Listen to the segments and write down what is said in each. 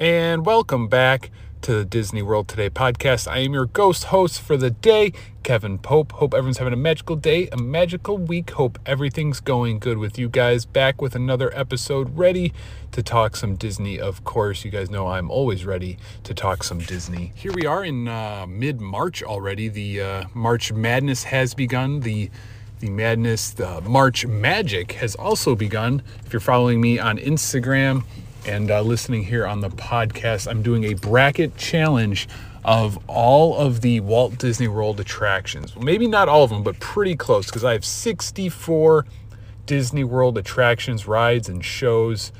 and welcome back to the Disney World Today podcast. I am your ghost host for the day, Kevin Pope. Hope everyone's having a magical day, a magical week. Hope everything's going good with you guys. Back with another episode, ready to talk some Disney. Of course, you guys know I'm always ready to talk some Disney. Here we are in uh, mid March already. The uh, March Madness has begun. The the madness, the March magic has also begun. If you're following me on Instagram, and uh, listening here on the podcast, I'm doing a bracket challenge of all of the Walt Disney World attractions. Well, maybe not all of them, but pretty close because I have 64 Disney World attractions, rides, and shows.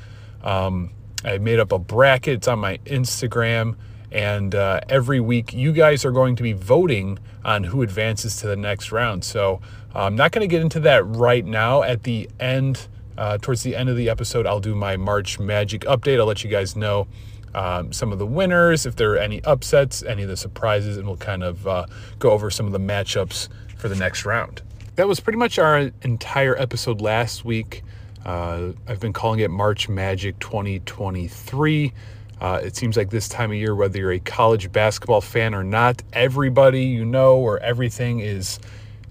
Um, I made up a bracket, it's on my Instagram. And uh, every week, you guys are going to be voting on who advances to the next round. So I'm not going to get into that right now. At the end, uh, towards the end of the episode, I'll do my March Magic update. I'll let you guys know um, some of the winners, if there are any upsets, any of the surprises, and we'll kind of uh, go over some of the matchups for the next round. That was pretty much our entire episode last week. Uh, I've been calling it March Magic 2023. Uh, it seems like this time of year, whether you're a college basketball fan or not, everybody you know or everything is,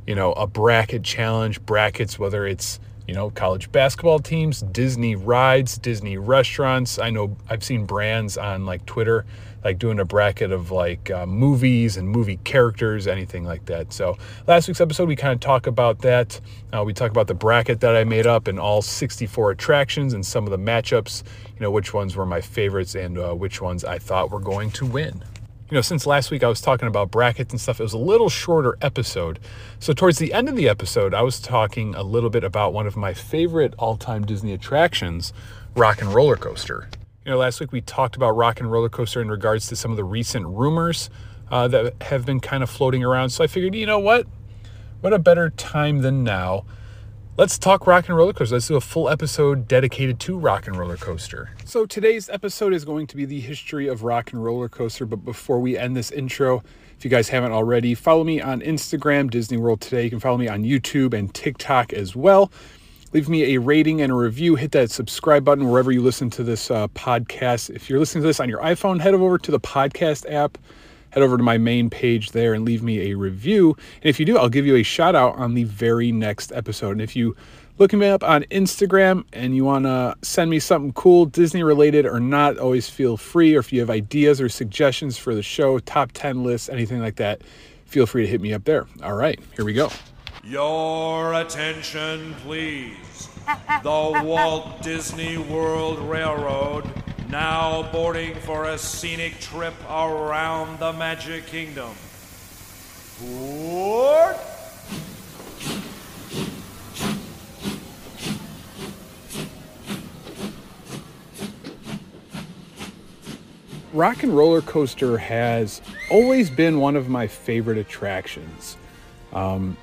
you know, a bracket challenge. Brackets, whether it's you know, college basketball teams, Disney rides, Disney restaurants. I know I've seen brands on like Twitter, like doing a bracket of like uh, movies and movie characters, anything like that. So last week's episode, we kind of talk about that. Uh, we talk about the bracket that I made up and all 64 attractions and some of the matchups, you know, which ones were my favorites and uh, which ones I thought were going to win you know, since last week I was talking about brackets and stuff, it was a little shorter episode. So, towards the end of the episode, I was talking a little bit about one of my favorite all time Disney attractions, Rock and Roller Coaster. You know, last week we talked about Rock and Roller Coaster in regards to some of the recent rumors uh, that have been kind of floating around. So, I figured, you know what? What a better time than now Let's talk rock and roller coaster. Let's do a full episode dedicated to rock and roller coaster. So today's episode is going to be the history of rock and roller coaster. But before we end this intro, if you guys haven't already, follow me on Instagram, Disney World Today. You can follow me on YouTube and TikTok as well. Leave me a rating and a review. Hit that subscribe button wherever you listen to this uh, podcast. If you're listening to this on your iPhone, head over to the podcast app head over to my main page there and leave me a review. And if you do, I'll give you a shout out on the very next episode. And if you look me up on Instagram and you want to send me something cool, Disney related or not, always feel free. Or if you have ideas or suggestions for the show, top 10 lists, anything like that, feel free to hit me up there. All right, here we go. Your attention, please. The Walt Disney World Railroad now boarding for a scenic trip around the Magic Kingdom. Board! Rock and Roller Coaster has always been one of my favorite attractions. Um,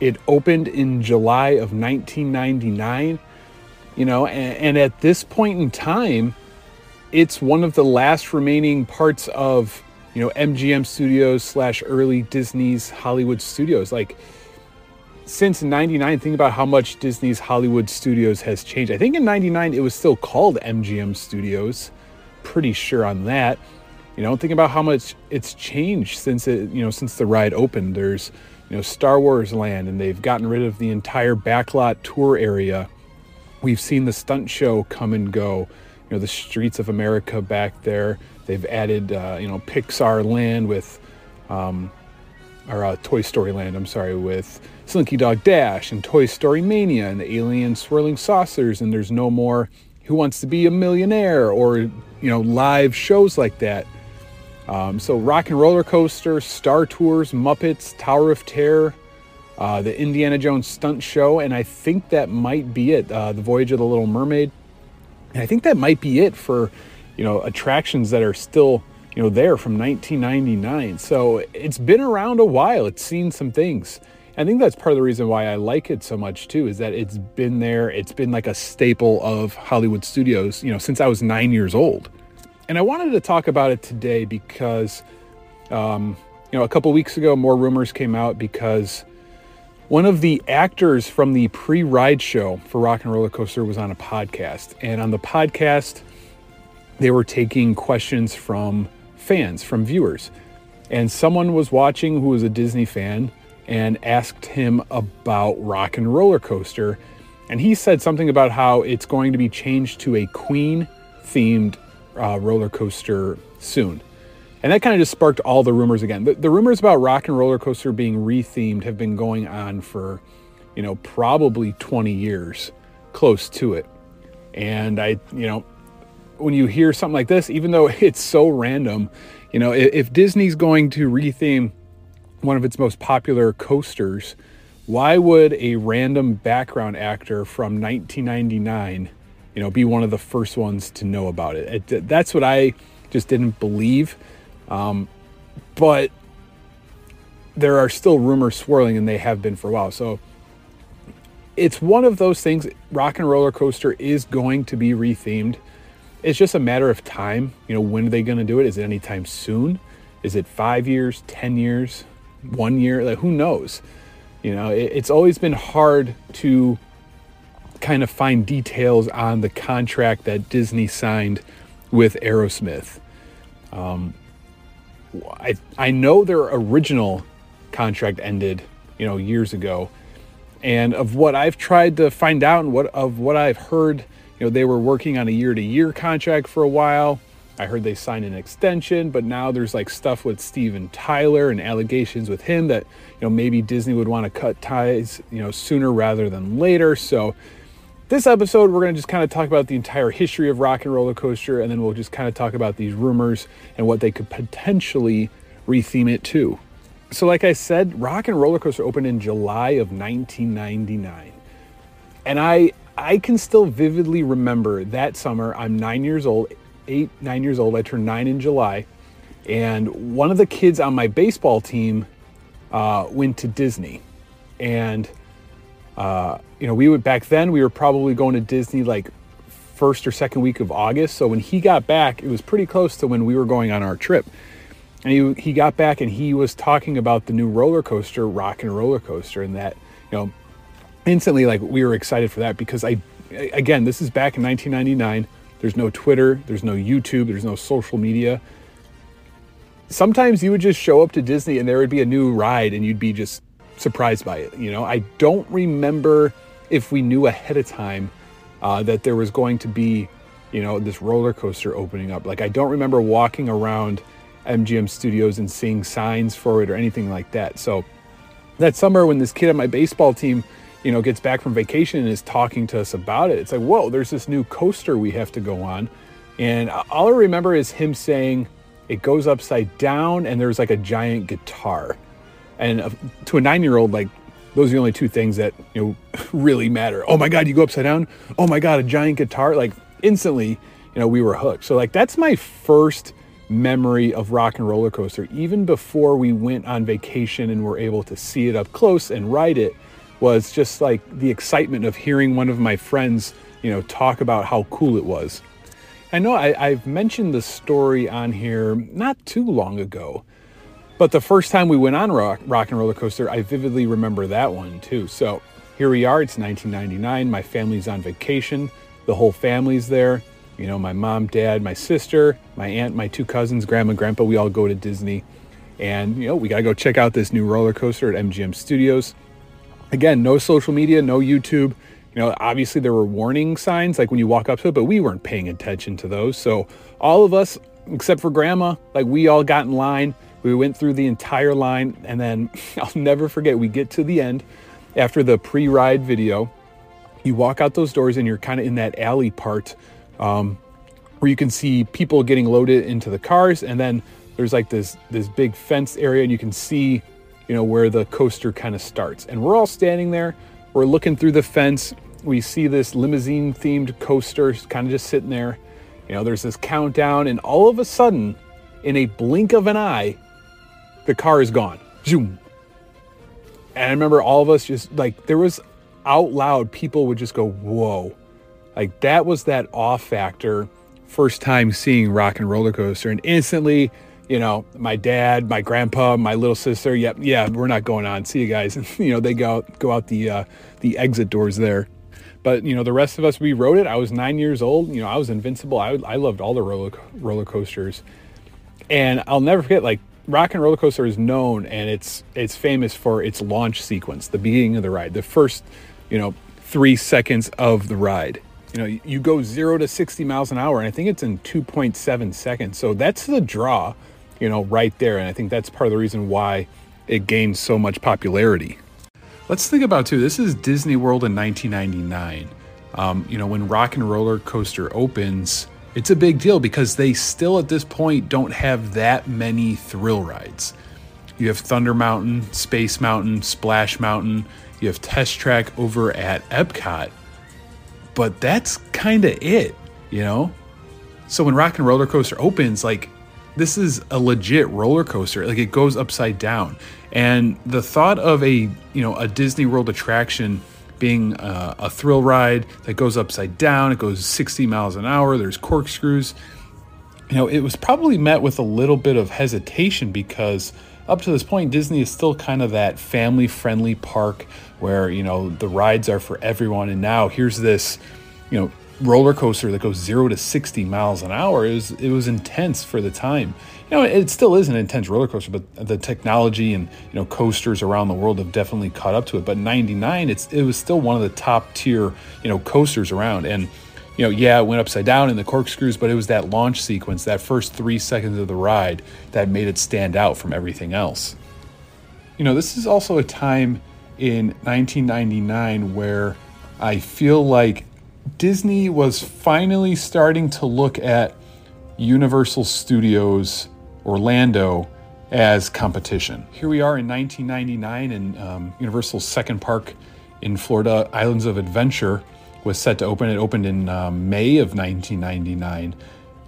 it opened in July of 1999, you know, and, and at this point in time, it's one of the last remaining parts of you know MGM Studios slash early Disney's Hollywood Studios. Like since '99, think about how much Disney's Hollywood Studios has changed. I think in '99 it was still called MGM Studios. Pretty sure on that. You know, think about how much it's changed since it you know since the ride opened. There's you know Star Wars Land, and they've gotten rid of the entire backlot tour area. We've seen the stunt show come and go you know the streets of America back there. They've added uh, you know Pixar Land with, um, or uh, Toy Story Land. I'm sorry with Slinky Dog Dash and Toy Story Mania and the alien swirling saucers. And there's no more Who Wants to Be a Millionaire or you know live shows like that. Um, so Rock and Roller Coaster, Star Tours, Muppets, Tower of Terror. Uh, the Indiana Jones stunt show, and I think that might be it. Uh, the Voyage of the Little Mermaid. And I think that might be it for, you know, attractions that are still, you know, there from 1999. So it's been around a while. It's seen some things. I think that's part of the reason why I like it so much too, is that it's been there. It's been like a staple of Hollywood studios, you know, since I was nine years old. And I wanted to talk about it today because, um, you know, a couple weeks ago, more rumors came out because one of the actors from the pre ride show for Rock and Roller Coaster was on a podcast. And on the podcast, they were taking questions from fans, from viewers. And someone was watching who was a Disney fan and asked him about Rock and Roller Coaster. And he said something about how it's going to be changed to a Queen themed uh, roller coaster soon. And that kind of just sparked all the rumors again. The, the rumors about Rock and Roller Coaster being rethemed have been going on for, you know, probably 20 years, close to it. And I, you know, when you hear something like this, even though it's so random, you know, if, if Disney's going to retheme one of its most popular coasters, why would a random background actor from 1999, you know, be one of the first ones to know about it? it that's what I just didn't believe. Um, but there are still rumors swirling, and they have been for a while. So it's one of those things. Rock and Roller Coaster is going to be rethemed. It's just a matter of time. You know, when are they going to do it? Is it anytime soon? Is it five years, 10 years, one year? Like, who knows? You know, it, it's always been hard to kind of find details on the contract that Disney signed with Aerosmith. Um, I, I know their original contract ended, you know, years ago. And of what I've tried to find out and what of what I've heard, you know, they were working on a year to year contract for a while. I heard they signed an extension, but now there's like stuff with Steven Tyler and allegations with him that, you know, maybe Disney would want to cut ties, you know, sooner rather than later. So this episode, we're going to just kind of talk about the entire history of Rock and Roller Coaster, and then we'll just kind of talk about these rumors and what they could potentially retheme it to. So, like I said, Rock and Roller Coaster opened in July of 1999. And I, I can still vividly remember that summer. I'm nine years old, eight, nine years old. I turned nine in July. And one of the kids on my baseball team uh, went to Disney. And uh, you know, we would back then we were probably going to Disney like first or second week of August. So when he got back, it was pretty close to when we were going on our trip. And he, he got back and he was talking about the new roller coaster, Rock and Roller Coaster, and that, you know, instantly like we were excited for that because I, again, this is back in 1999. There's no Twitter, there's no YouTube, there's no social media. Sometimes you would just show up to Disney and there would be a new ride and you'd be just surprised by it. You know, I don't remember if we knew ahead of time uh, that there was going to be, you know, this roller coaster opening up. Like, I don't remember walking around MGM Studios and seeing signs for it or anything like that. So, that summer when this kid on my baseball team, you know, gets back from vacation and is talking to us about it, it's like, whoa, there's this new coaster we have to go on. And all I remember is him saying it goes upside down and there's like a giant guitar. And to a nine year old, like those are the only two things that you know really matter. Oh my God, you go upside down. Oh my God, a giant guitar. Like instantly, you know, we were hooked. So like that's my first memory of rock and roller coaster. Even before we went on vacation and were able to see it up close and ride it, was just like the excitement of hearing one of my friends, you know, talk about how cool it was. I know I, have mentioned the story on here not too long ago, but the first time we went on rock, rock and roller coaster, I vividly remember that one too. So here we are. It's 1999. My family's on vacation. The whole family's there. You know, my mom, dad, my sister, my aunt, my two cousins, grandma, grandpa. We all go to Disney, and you know, we gotta go check out this new roller coaster at MGM Studios. Again, no social media, no YouTube. You know, obviously there were warning signs like when you walk up to it, but we weren't paying attention to those. So all of us, except for grandma, like we all got in line we went through the entire line, and then I'll never forget, we get to the end after the pre ride video. You walk out those doors, and you're kind of in that alley part um, where you can see people getting loaded into the cars, and then there's like this this big fence area, and you can see, you know, where the coaster kind of starts. And we're all standing there. We're looking through the fence. We see this limousine themed coaster kind of just sitting there. You know, there's this countdown, and all of a sudden, in a blink of an eye, the car is gone. Zoom. And I remember all of us just like there was out loud, people would just go, whoa. Like that was that off factor. First time seeing rock and roller coaster. And instantly, you know, my dad, my grandpa, my little sister, yep, yeah, we're not going on. See you guys. And you know, they go go out the uh, the exit doors there. But you know, the rest of us we rode it. I was nine years old. You know, I was invincible. I I loved all the roller roller coasters, and I'll never forget. Like Rock and Roller Coaster is known and it's it's famous for its launch sequence, the beginning of the ride, the first, you know, three seconds of the ride. You know, you go zero to 60 miles an hour, and I think it's in 2.7 seconds. So that's the draw, you know, right there. And I think that's part of the reason why it gained so much popularity. Let's think about too. This is Disney World in 1999. Um, you know, when Rock and Roller Coaster opens, it's a big deal because they still at this point don't have that many thrill rides. You have Thunder Mountain, Space Mountain, Splash Mountain, you have Test Track over at Epcot, but that's kind of it, you know? So when Rock and Roller Coaster opens, like, this is a legit roller coaster. Like, it goes upside down. And the thought of a, you know, a Disney World attraction being a, a thrill ride that goes upside down. It goes 60 miles an hour. There's corkscrews. You know, it was probably met with a little bit of hesitation because up to this point, Disney is still kind of that family friendly park where, you know, the rides are for everyone. And now here's this, you know, roller coaster that goes zero to 60 miles an hour. It was, it was intense for the time you know, it still is an intense roller coaster, but the technology and you know coasters around the world have definitely caught up to it. But '99, it's it was still one of the top tier you know coasters around, and you know, yeah, it went upside down in the corkscrews, but it was that launch sequence, that first three seconds of the ride, that made it stand out from everything else. You know, this is also a time in 1999 where I feel like Disney was finally starting to look at Universal Studios Orlando as competition. Here we are in 1999, and um, Universal's second park in Florida, Islands of Adventure, was set to open. It opened in um, May of 1999,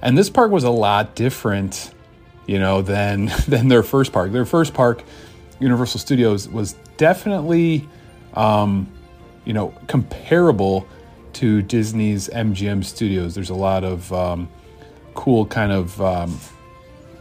and this park was a lot different, you know, than than their first park. Their first park, Universal Studios, was definitely, um, you know, comparable to Disney's MGM Studios. There's a lot of um, cool kind of um,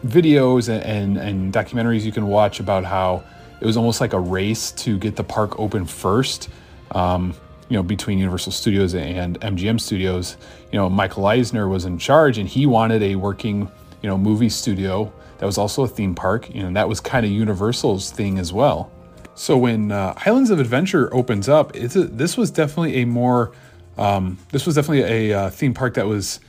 videos and, and, documentaries you can watch about how it was almost like a race to get the park open first. Um, you know, between Universal Studios and MGM Studios, you know, Michael Eisner was in charge, and he wanted a working, you know, movie studio that was also a theme park. You know, that was kind of Universal's thing as well. So when uh, Islands of Adventure opens up, a, this was definitely a more, um, this was definitely a uh, theme park that was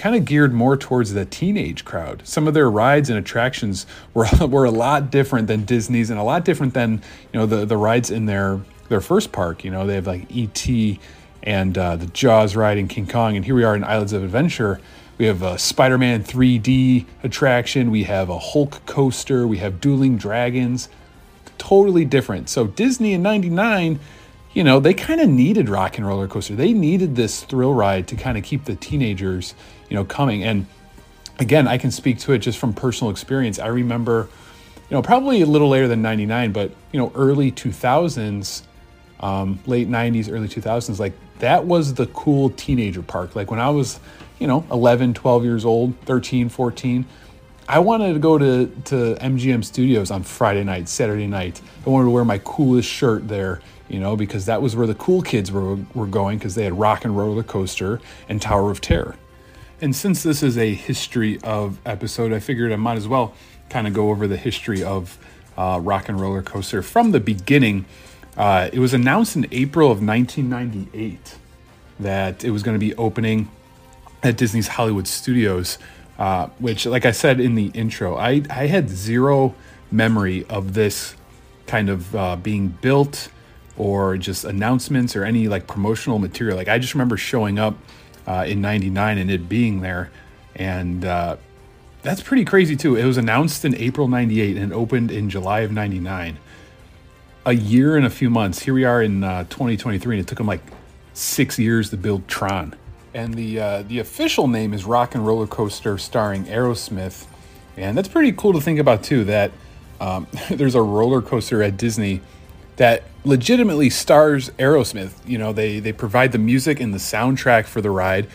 kind of geared more towards the teenage crowd. Some of their rides and attractions were were a lot different than Disney's and a lot different than you know the the rides in their their first park. You know they have like ET and uh, the Jaws ride in King Kong, and here we are in Islands of Adventure. We have a Spider-Man 3D attraction. We have a Hulk coaster. We have dueling dragons. Totally different. So Disney in '99 you know, they kind of needed Rock and Roller Coaster. They needed this thrill ride to kind of keep the teenagers, you know, coming. And again, I can speak to it just from personal experience. I remember, you know, probably a little later than 99, but, you know, early 2000s, um, late 90s, early 2000s, like that was the cool teenager park. Like when I was, you know, 11, 12 years old, 13, 14, I wanted to go to, to MGM Studios on Friday night, Saturday night. I wanted to wear my coolest shirt there you know, because that was where the cool kids were, were going because they had Rock and Roller Coaster and Tower of Terror. And since this is a history of episode, I figured I might as well kind of go over the history of uh, Rock and Roller Coaster from the beginning. Uh, it was announced in April of 1998 that it was going to be opening at Disney's Hollywood Studios, uh, which, like I said in the intro, I, I had zero memory of this kind of uh, being built or just announcements or any like promotional material. Like I just remember showing up uh, in '99 and it being there, and uh, that's pretty crazy too. It was announced in April '98 and opened in July of '99. A year and a few months. Here we are in uh, 2023, and it took them like six years to build Tron. And the uh, the official name is Rock and Roller Coaster, starring Aerosmith, and that's pretty cool to think about too. That um, there's a roller coaster at Disney that legitimately stars Aerosmith. You know, they they provide the music and the soundtrack for the ride,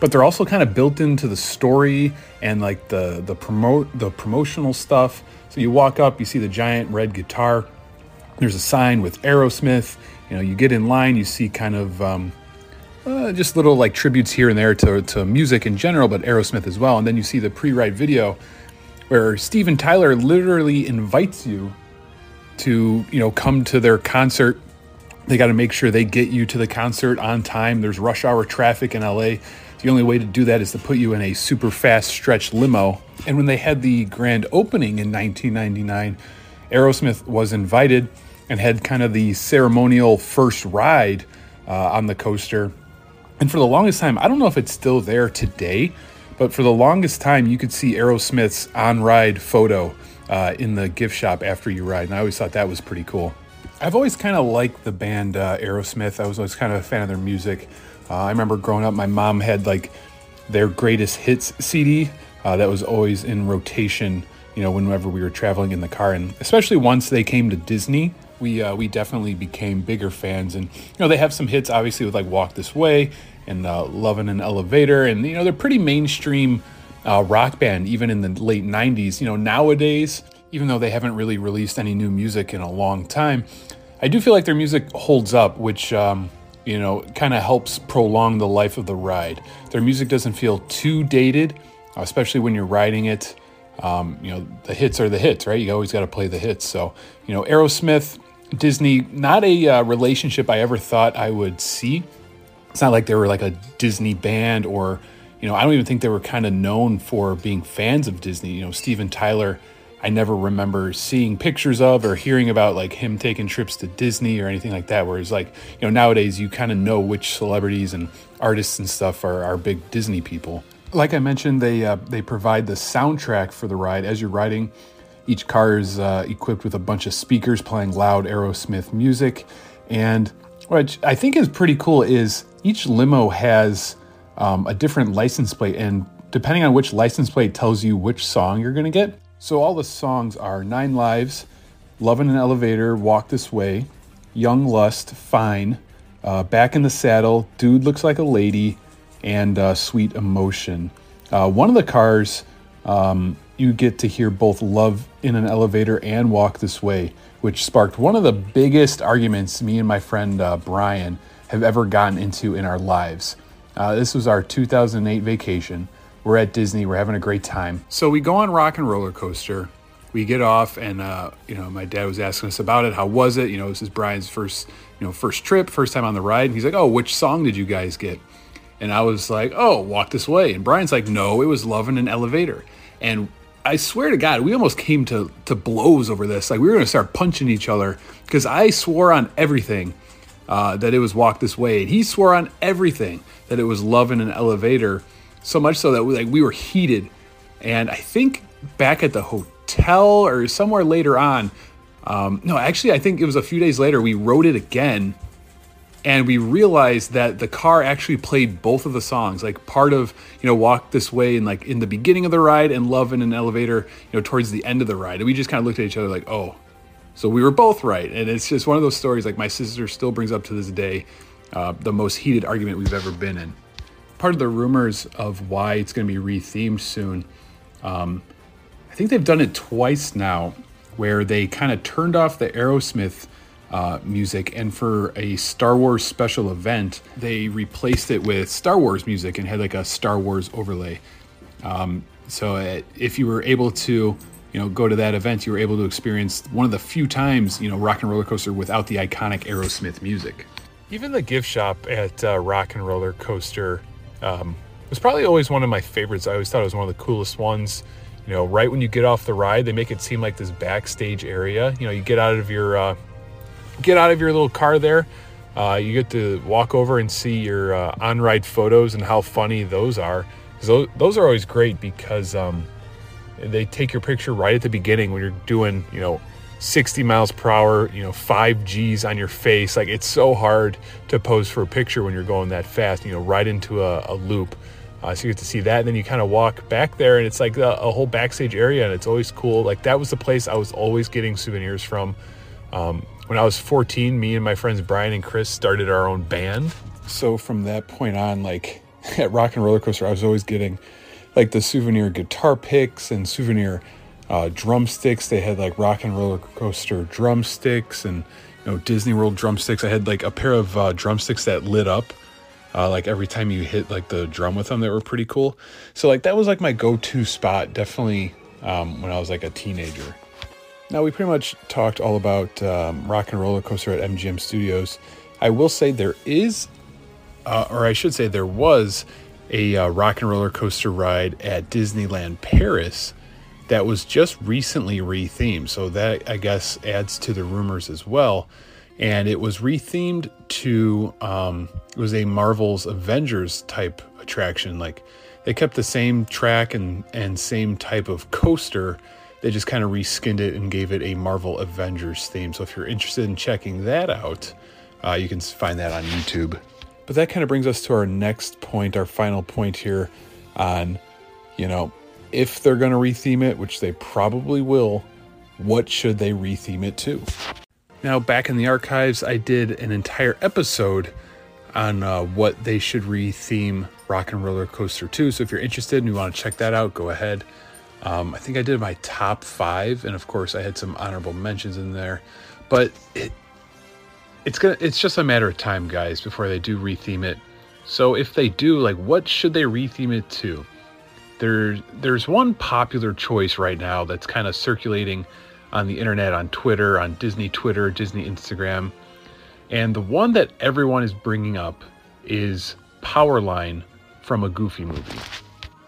but they're also kind of built into the story and like the the promote the promotional stuff. So you walk up, you see the giant red guitar. There's a sign with Aerosmith. You know, you get in line, you see kind of um, uh, just little like tributes here and there to, to music in general, but Aerosmith as well. And then you see the pre-ride video where Steven Tyler literally invites you to, you know, come to their concert. They got to make sure they get you to the concert on time. There's rush hour traffic in LA. The only way to do that is to put you in a super fast stretch limo. And when they had the grand opening in 1999, Aerosmith was invited and had kind of the ceremonial first ride uh, on the coaster. And for the longest time, I don't know if it's still there today, but for the longest time, you could see Aerosmith's on ride photo uh, in the gift shop after you ride. And I always thought that was pretty cool. I've always kind of liked the band uh, Aerosmith. I was always kind of a fan of their music. Uh, I remember growing up, my mom had like their greatest hits CD uh, that was always in rotation, you know, whenever we were traveling in the car. And especially once they came to Disney, we uh, we definitely became bigger fans. And you know, they have some hits obviously with like "Walk This Way" and uh, "Love in an Elevator," and you know, they're pretty mainstream uh, rock band even in the late '90s. You know, nowadays, even though they haven't really released any new music in a long time, I do feel like their music holds up, which. Um, you know, kind of helps prolong the life of the ride. Their music doesn't feel too dated, especially when you're riding it. Um, you know, the hits are the hits, right? You always got to play the hits. So, you know, Aerosmith, Disney, not a uh, relationship I ever thought I would see. It's not like they were like a Disney band or, you know, I don't even think they were kind of known for being fans of Disney. You know, Steven Tyler, I never remember seeing pictures of or hearing about like him taking trips to Disney or anything like that. Whereas, like, you know, nowadays you kind of know which celebrities and artists and stuff are, are big Disney people. Like I mentioned, they uh, they provide the soundtrack for the ride as you're riding. Each car is uh, equipped with a bunch of speakers playing loud Aerosmith music. And what I think is pretty cool is each limo has um, a different license plate, and depending on which license plate tells you which song you're going to get. So all the songs are Nine Lives, Love in an Elevator, Walk This Way, Young Lust, Fine, uh, Back in the Saddle, Dude Looks Like a Lady, and uh, Sweet Emotion. Uh, one of the cars um, you get to hear both Love in an Elevator and Walk This Way, which sparked one of the biggest arguments me and my friend uh, Brian have ever gotten into in our lives. Uh, this was our 2008 vacation. We're at Disney, we're having a great time. So we go on Rock and Roller Coaster. We get off, and uh, you know, my dad was asking us about it. How was it? You know, this is Brian's first, you know, first trip, first time on the ride. And he's like, "Oh, which song did you guys get?" And I was like, "Oh, Walk This Way." And Brian's like, "No, it was Love in an Elevator." And I swear to God, we almost came to, to blows over this. Like we were going to start punching each other because I swore on everything uh, that it was Walk This Way. And he swore on everything that it was Love in an Elevator. So much so that we, like we were heated. And I think back at the hotel or somewhere later on, um, no, actually, I think it was a few days later, we rode it again and we realized that the car actually played both of the songs like part of you know walk this way and like in the beginning of the ride and love in an elevator you know towards the end of the ride and we just kind of looked at each other like oh so we were both right and it's just one of those stories like my sister still brings up to this day uh, the most heated argument we've ever been in part of the rumors of why it's going to be rethemed soon um, i think they've done it twice now where they kind of turned off the aerosmith uh, music. And for a Star Wars special event, they replaced it with Star Wars music and had like a Star Wars overlay. Um, so it, if you were able to, you know, go to that event, you were able to experience one of the few times, you know, Rock and Roller Coaster without the iconic Aerosmith music. Even the gift shop at uh, Rock and Roller Coaster um, was probably always one of my favorites. I always thought it was one of the coolest ones. You know, right when you get off the ride, they make it seem like this backstage area. You know, you get out of your uh, get out of your little car there. Uh, you get to walk over and see your uh, on-ride photos and how funny those are. Those, those are always great because um, they take your picture right at the beginning when you're doing, you know, 60 miles per hour, you know, five G's on your face. Like it's so hard to pose for a picture when you're going that fast, you know, right into a, a loop. Uh, so you get to see that, and then you kind of walk back there, and it's like a, a, whole backstage area, and it's always cool. Like that was the place I was always getting souvenirs from. Um, when I was 14, me and my friends Brian and Chris started our own band. So from that point on, like at Rock and Roller Coaster, I was always getting like the souvenir guitar picks and souvenir uh, drumsticks. They had like Rock and Roller Coaster drumsticks and you know Disney World drumsticks. I had like a pair of uh, drumsticks that lit up. Uh, like every time you hit like the drum with them, that were pretty cool. So like that was like my go-to spot, definitely um, when I was like a teenager. Now we pretty much talked all about um, Rock and Roller Coaster at MGM Studios. I will say there is, uh, or I should say there was, a uh, Rock and Roller Coaster ride at Disneyland Paris that was just recently rethemed. So that I guess adds to the rumors as well. And it was rethemed to um, it was a Marvel's Avengers type attraction. Like they kept the same track and and same type of coaster. They just kind of reskinned it and gave it a Marvel Avengers theme. So if you're interested in checking that out, uh, you can find that on YouTube. But that kind of brings us to our next point, our final point here on, you know, if they're going to retheme it, which they probably will, what should they retheme it to? Now, back in the archives, I did an entire episode on uh, what they should retheme Rock and Roller Coaster 2. So if you're interested and you want to check that out, go ahead. Um, I think I did my top five, and of course, I had some honorable mentions in there. But it, it's gonna it's just a matter of time, guys, before they do retheme it. So if they do, like, what should they retheme it to? There's there's one popular choice right now that's kind of circulating on the internet, on Twitter, on Disney Twitter, Disney Instagram, and the one that everyone is bringing up is Powerline from a Goofy movie.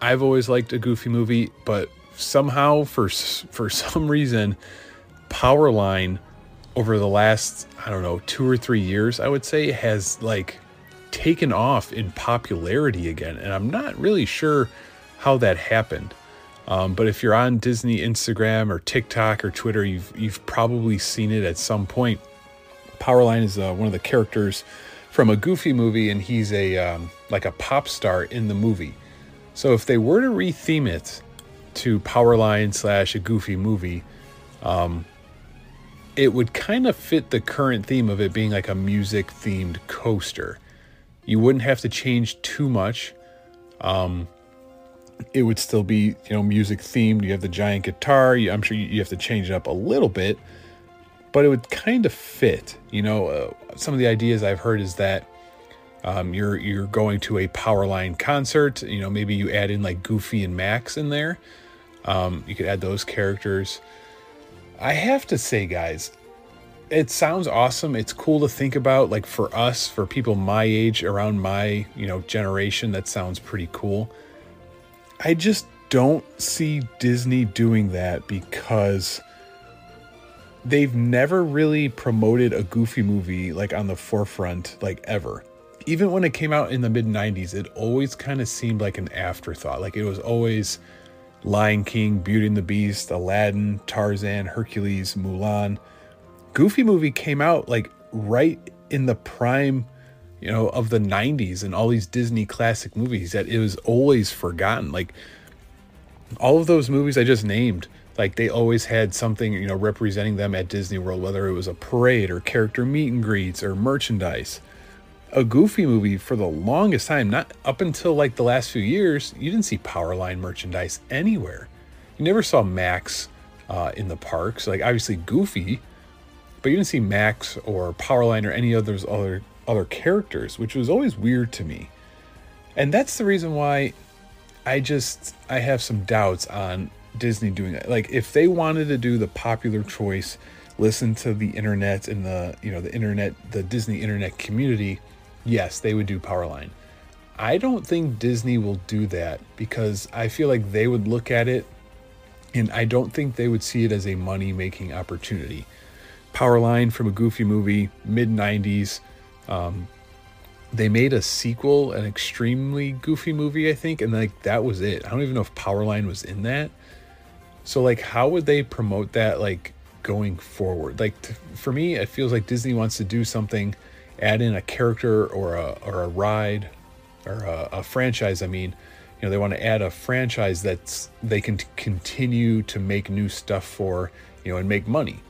I've always liked a Goofy movie, but somehow for for some reason, Powerline over the last I don't know two or three years, I would say, has like taken off in popularity again, and I'm not really sure how that happened. Um, but if you're on Disney Instagram or TikTok or Twitter, you've you've probably seen it at some point. Powerline is uh, one of the characters from a Goofy movie, and he's a um, like a pop star in the movie. So if they were to retheme it to Powerline slash a Goofy movie, um, it would kind of fit the current theme of it being like a music themed coaster. You wouldn't have to change too much. Um, it would still be you know music themed. You have the giant guitar. I'm sure you have to change it up a little bit, but it would kind of fit. You know, uh, some of the ideas I've heard is that um, you're you're going to a Powerline concert. You know, maybe you add in like Goofy and Max in there. Um, you could add those characters. I have to say, guys, it sounds awesome. It's cool to think about. Like for us, for people my age, around my you know generation, that sounds pretty cool. I just don't see Disney doing that because they've never really promoted a goofy movie like on the forefront like ever. Even when it came out in the mid 90s, it always kind of seemed like an afterthought. Like it was always Lion King, Beauty and the Beast, Aladdin, Tarzan, Hercules, Mulan. Goofy movie came out like right in the prime you know, of the 90s and all these Disney classic movies that it was always forgotten. Like all of those movies I just named, like they always had something, you know, representing them at Disney World, whether it was a parade or character meet and greets or merchandise. A Goofy movie for the longest time, not up until like the last few years, you didn't see Powerline merchandise anywhere. You never saw Max uh, in the parks, like obviously Goofy, but you didn't see Max or Powerline or any of those other other characters, which was always weird to me. And that's the reason why I just I have some doubts on Disney doing it. Like if they wanted to do the popular choice, listen to the internet and the, you know, the internet, the Disney internet community, yes, they would do Powerline. I don't think Disney will do that because I feel like they would look at it and I don't think they would see it as a money making opportunity. Powerline from a goofy movie, mid 90s, um, they made a sequel, an extremely goofy movie, I think, and like that was it. I don't even know if Powerline was in that. So like, how would they promote that like going forward? Like to, for me, it feels like Disney wants to do something, add in a character or a or a ride, or a, a franchise. I mean, you know, they want to add a franchise that's they can t- continue to make new stuff for, you know, and make money.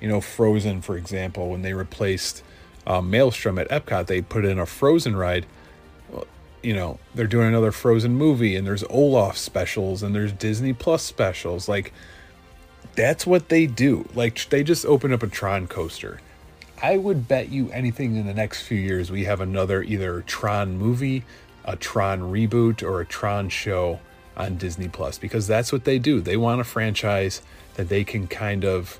You know, Frozen, for example, when they replaced uh, Maelstrom at Epcot, they put in a Frozen ride. You know, they're doing another Frozen movie, and there's Olaf specials, and there's Disney Plus specials. Like, that's what they do. Like, they just opened up a Tron coaster. I would bet you anything in the next few years we have another either Tron movie, a Tron reboot, or a Tron show on Disney Plus because that's what they do. They want a franchise that they can kind of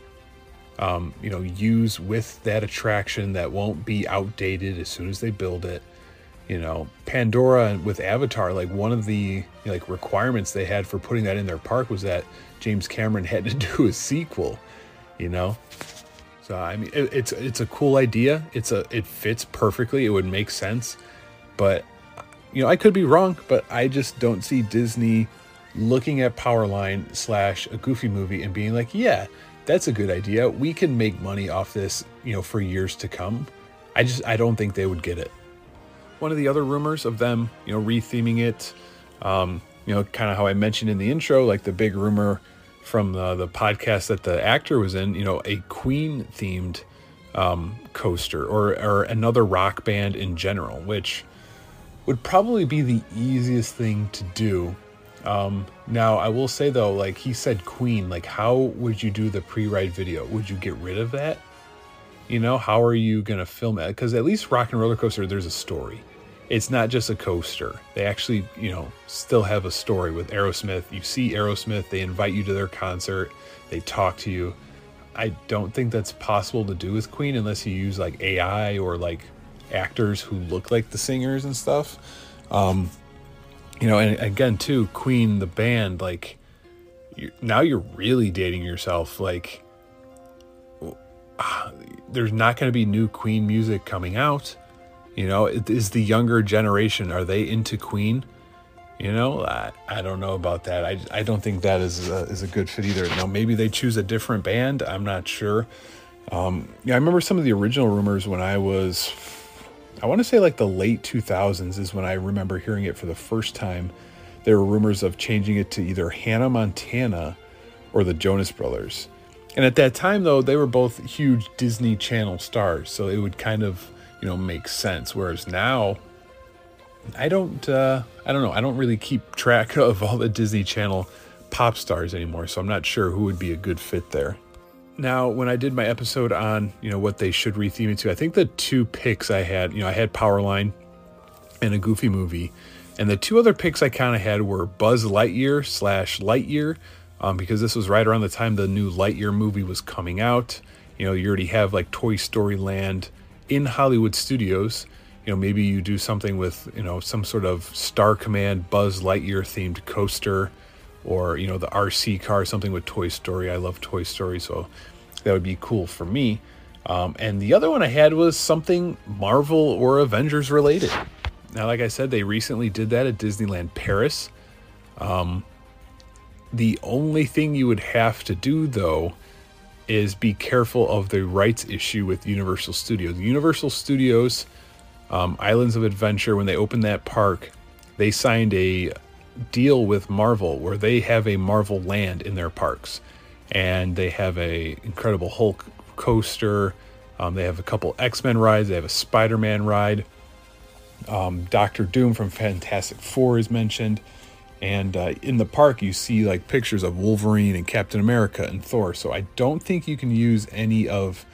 um, you know use with that attraction that won't be outdated as soon as they build it. You know pandora with avatar like one of the like requirements they had for putting that in their park was that james cameron had to do a sequel you know? So i mean it, it's it's a cool idea. It's a it fits perfectly. It would make sense. But you know i could be wrong but i just don't see disney looking at powerline slash a goofy movie and being like yeah that's a good idea we can make money off this you know for years to come i just i don't think they would get it one of the other rumors of them, you know, retheming it. Um, you know, kind of how I mentioned in the intro, like the big rumor from the, the podcast that the actor was in, you know, a Queen themed um, coaster or, or another rock band in general, which would probably be the easiest thing to do. Um, now, I will say though, like he said, Queen, like how would you do the pre ride video? Would you get rid of that? You know, how are you to film it? Because at least Rock and Roller Coaster, there's a story it's not just a coaster. They actually, you know, still have a story with Aerosmith. You see Aerosmith, they invite you to their concert, they talk to you. I don't think that's possible to do with Queen unless you use like AI or like actors who look like the singers and stuff. Um, you know, and again, too, Queen, the band, like, you're, now you're really dating yourself. Like, there's not going to be new Queen music coming out you know, is the younger generation are they into Queen? You know, I, I don't know about that. I, I don't think that is a, is a good fit either. Now maybe they choose a different band. I'm not sure. Um, yeah, I remember some of the original rumors when I was, I want to say like the late 2000s is when I remember hearing it for the first time. There were rumors of changing it to either Hannah Montana or the Jonas Brothers. And at that time, though, they were both huge Disney Channel stars, so it would kind of you know make sense whereas now i don't uh i don't know i don't really keep track of all the disney channel pop stars anymore so i'm not sure who would be a good fit there now when i did my episode on you know what they should retheme it to i think the two picks i had you know i had powerline and a goofy movie. And the two other picks i kind of had were buzz lightyear slash lightyear um, because this was right around the time the new lightyear movie was coming out. You know you already have like toy story land in Hollywood studios. You know, maybe you do something with, you know, some sort of Star Command Buzz Lightyear themed coaster or, you know, the RC car, something with Toy Story. I love Toy Story, so that would be cool for me. Um, and the other one I had was something Marvel or Avengers related. Now, like I said, they recently did that at Disneyland Paris. Um, the only thing you would have to do, though, is be careful of the rights issue with Universal Studios. Universal Studios, um, Islands of Adventure, when they opened that park, they signed a deal with Marvel where they have a Marvel land in their parks, and they have a Incredible Hulk coaster. Um, they have a couple X Men rides. They have a Spider Man ride. Um, Doctor Doom from Fantastic Four is mentioned. And uh, in the park, you see like pictures of Wolverine and Captain America and Thor. So I don't think you can use any of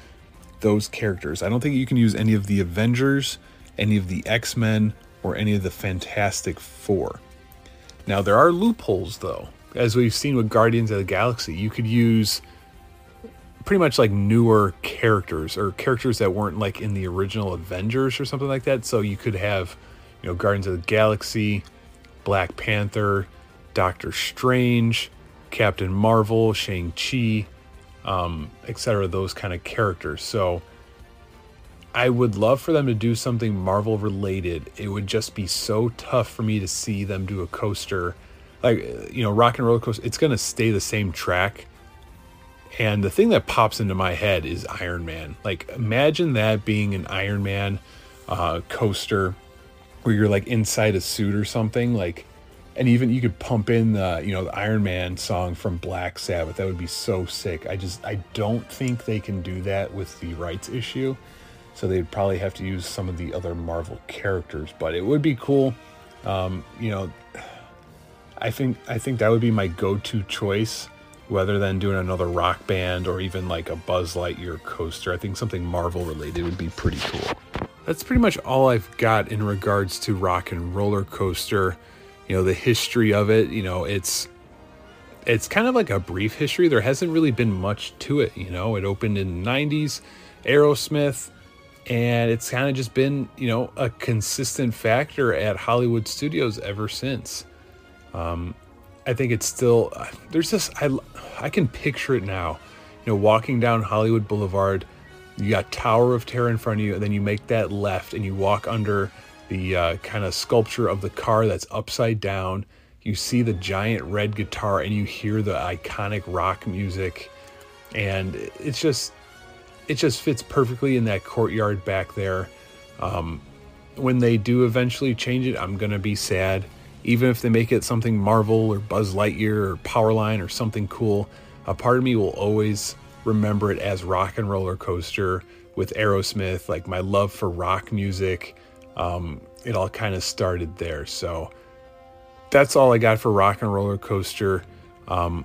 those characters. I don't think you can use any of the Avengers, any of the X Men, or any of the Fantastic Four. Now, there are loopholes though. As we've seen with Guardians of the Galaxy, you could use pretty much like newer characters or characters that weren't like in the original Avengers or something like that. So you could have, you know, Guardians of the Galaxy Black Panther, Doctor Strange, Captain Marvel, Shang-Chi, um, etc., those kind of characters. So I would love for them to do something Marvel related. It would just be so tough for me to see them do a coaster. Like, you know, Rock and Roller Coaster, it's going to stay the same track. And the thing that pops into my head is Iron Man. Like, imagine that being an Iron Man uh, coaster where you're like inside a suit or something like and even you could pump in the you know the iron man song from black sabbath that would be so sick i just i don't think they can do that with the rights issue so they'd probably have to use some of the other marvel characters but it would be cool um, you know i think i think that would be my go-to choice rather than doing another rock band or even like a Buzz Lightyear coaster. I think something Marvel related would be pretty cool. That's pretty much all I've got in regards to Rock and Roller Coaster. You know, the history of it, you know, it's it's kind of like a brief history. There hasn't really been much to it, you know. It opened in the 90s, Aerosmith, and it's kind of just been, you know, a consistent factor at Hollywood studios ever since. Um, I think it's still there's this I I can picture it now. You know, walking down Hollywood Boulevard, you got Tower of Terror in front of you, and then you make that left and you walk under the uh, kind of sculpture of the car that's upside down. You see the giant red guitar and you hear the iconic rock music, and it's just it just fits perfectly in that courtyard back there. Um, when they do eventually change it, I'm gonna be sad even if they make it something Marvel or Buzz Lightyear or Powerline or something cool, a part of me will always remember it as Rock and Roller Coaster with Aerosmith. Like my love for rock music, um, it all kind of started there. So that's all I got for Rock and Roller Coaster. Um,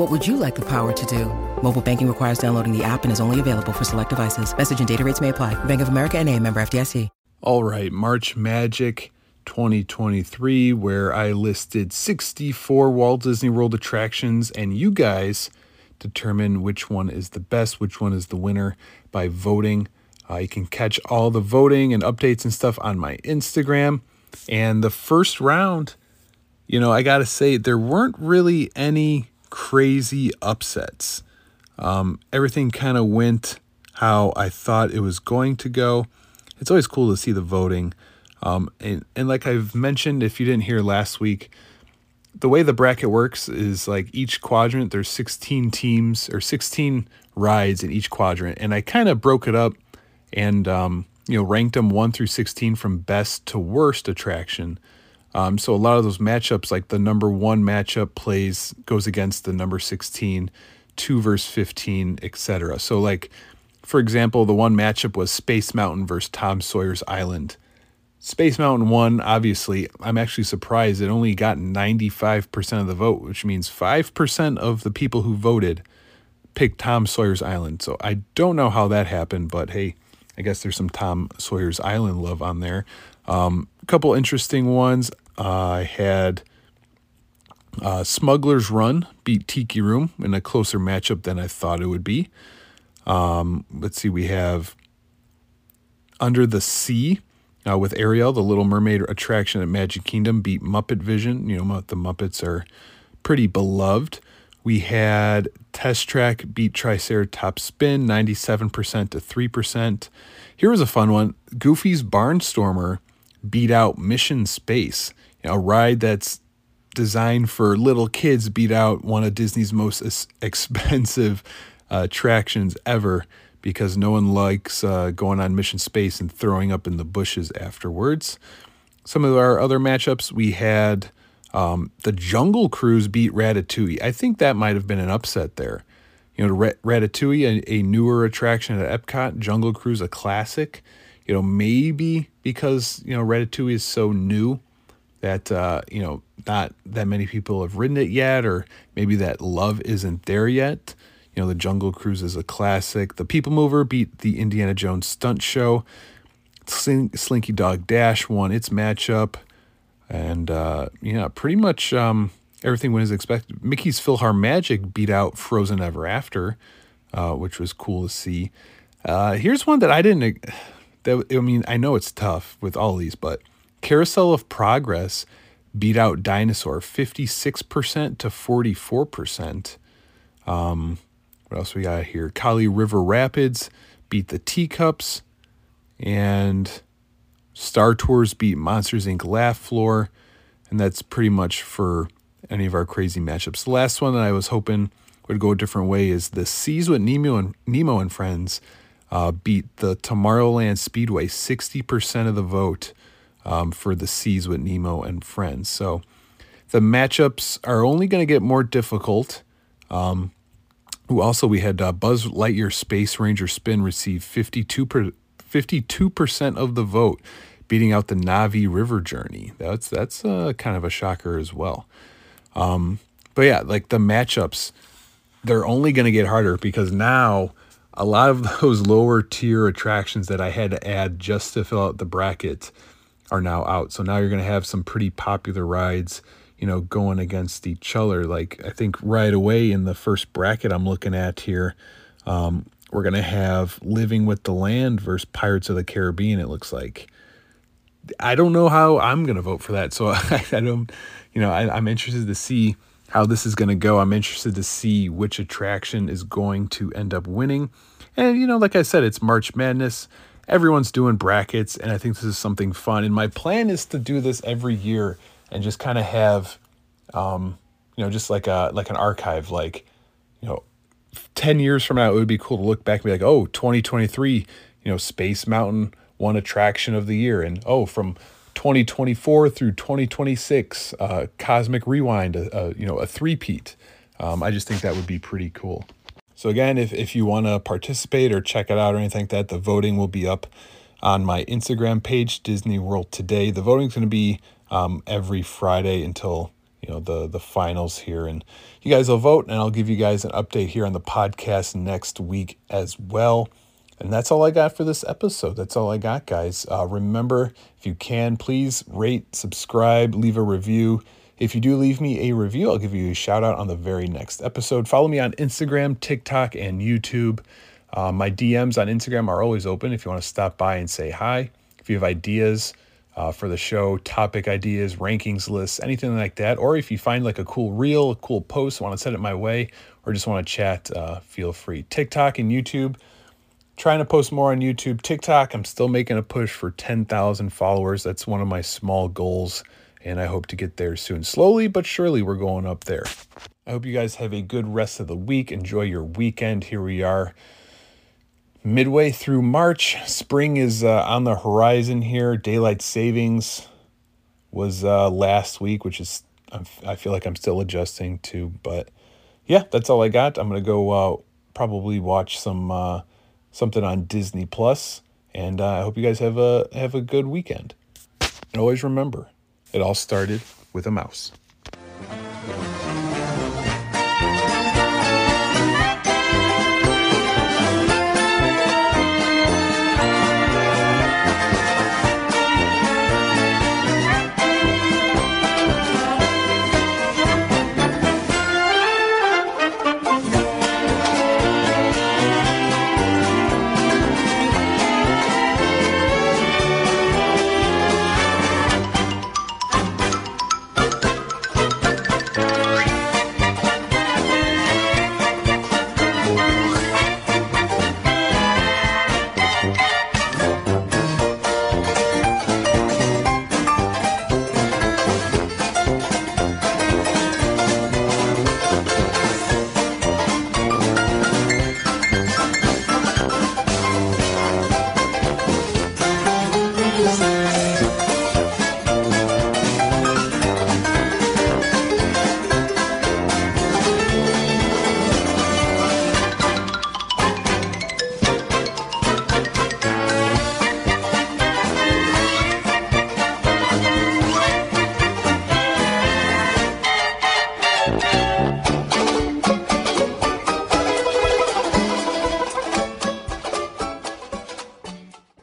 What would you like the power to do? Mobile banking requires downloading the app and is only available for select devices. Message and data rates may apply. Bank of America and a member FDIC. All right, March Magic 2023, where I listed 64 Walt Disney World attractions, and you guys determine which one is the best, which one is the winner by voting. Uh, you can catch all the voting and updates and stuff on my Instagram. And the first round, you know, I got to say, there weren't really any crazy upsets. Um, everything kind of went how I thought it was going to go. It's always cool to see the voting. Um, and, and like I've mentioned, if you didn't hear last week, the way the bracket works is like each quadrant, there's 16 teams or 16 rides in each quadrant. And I kind of broke it up and, um, you know, ranked them 1 through 16 from best to worst attraction. Um, so a lot of those matchups, like the number one matchup plays, goes against the number 16, 2 versus 15, etc. So, like, for example, the one matchup was Space Mountain versus Tom Sawyer's Island. Space Mountain won, obviously. I'm actually surprised it only got 95% of the vote, which means 5% of the people who voted picked Tom Sawyer's Island. So I don't know how that happened, but hey, I guess there's some Tom Sawyer's Island love on there. Um, a couple interesting ones. I had uh, Smuggler's Run beat Tiki Room in a closer matchup than I thought it would be. Um, let's see, we have Under the Sea uh, with Ariel, the Little Mermaid attraction at Magic Kingdom beat Muppet Vision. You know, the Muppets are pretty beloved. We had Test Track beat Triceratops Spin 97% to 3%. Here was a fun one Goofy's Barnstormer beat out Mission Space, you know, a ride that's designed for little kids, beat out one of Disney's most expensive uh, attractions ever because no one likes uh, going on mission space and throwing up in the bushes afterwards. Some of our other matchups, we had um, the Jungle Cruise beat Ratatouille. I think that might have been an upset there. You know, Ratatouille, a, a newer attraction at Epcot, Jungle Cruise, a classic. You know, maybe because, you know, Ratatouille is so new that, uh, you know, not that many people have ridden it yet, or maybe that love isn't there yet. You know, the Jungle Cruise is a classic. The People Mover beat the Indiana Jones stunt show. Slinky Dog Dash won its matchup. And uh, yeah, pretty much um, everything went as expected. Mickey's PhilharMagic beat out Frozen Ever After, uh, which was cool to see. Uh, here's one that I didn't. That I mean, I know it's tough with all these, but Carousel of Progress beat out Dinosaur 56% to 44%. Um, what else we got here? Kali River Rapids beat the Teacups, and Star Tours beat Monsters Inc. Laugh Floor, and that's pretty much for any of our crazy matchups. The last one that I was hoping would go a different way is the Seas with Nemo and Nemo and Friends uh, beat the Tomorrowland Speedway 60% of the vote um, for the Seas with Nemo and Friends. So the matchups are only going to get more difficult. Um, who also we had uh, Buzz Lightyear Space Ranger Spin receive 52 per, 52% of the vote, beating out the Na'vi River Journey. That's that's uh, kind of a shocker as well. Um, but yeah, like the matchups, they're only going to get harder because now a lot of those lower tier attractions that I had to add just to fill out the bracket are now out. So now you're going to have some pretty popular rides, you know, going against each other. Like I think right away in the first bracket I'm looking at here, um, we're going to have Living with the Land versus Pirates of the Caribbean, it looks like. I don't know how I'm going to vote for that. So I, I don't, you know, I, I'm interested to see how this is going to go. I'm interested to see which attraction is going to end up winning. And, you know, like I said, it's March Madness. Everyone's doing brackets, and I think this is something fun. And my plan is to do this every year and just kind of have, um, you know, just like a like an archive, like, you know, 10 years from now, it would be cool to look back and be like, oh, 2023, you know, Space Mountain won attraction of the year. And oh, from 2024 through 2026, uh, Cosmic Rewind, uh, you know, a three-peat. Um, I just think that would be pretty cool. So again, if, if you want to participate or check it out or anything like that, the voting will be up on my Instagram page, Disney World Today. The voting is going to be um, every Friday until you know the the finals here, and you guys will vote, and I'll give you guys an update here on the podcast next week as well. And that's all I got for this episode. That's all I got, guys. Uh, remember, if you can, please rate, subscribe, leave a review. If you do leave me a review, I'll give you a shout out on the very next episode. Follow me on Instagram, TikTok, and YouTube. Uh, my DMs on Instagram are always open if you want to stop by and say hi. If you have ideas uh, for the show, topic ideas, rankings lists, anything like that, or if you find like a cool reel, a cool post, want to send it my way, or just want to chat, uh, feel free. TikTok and YouTube trying to post more on YouTube. TikTok, I'm still making a push for 10,000 followers. That's one of my small goals, and I hope to get there soon. Slowly but surely, we're going up there. I hope you guys have a good rest of the week. Enjoy your weekend. Here we are, midway through March. Spring is uh, on the horizon here. Daylight savings was uh, last week, which is I feel like I'm still adjusting to, but yeah, that's all I got. I'm gonna go uh, probably watch some uh, something on Disney Plus. And uh, I hope you guys have a have a good weekend. And always remember, it all started with a mouse.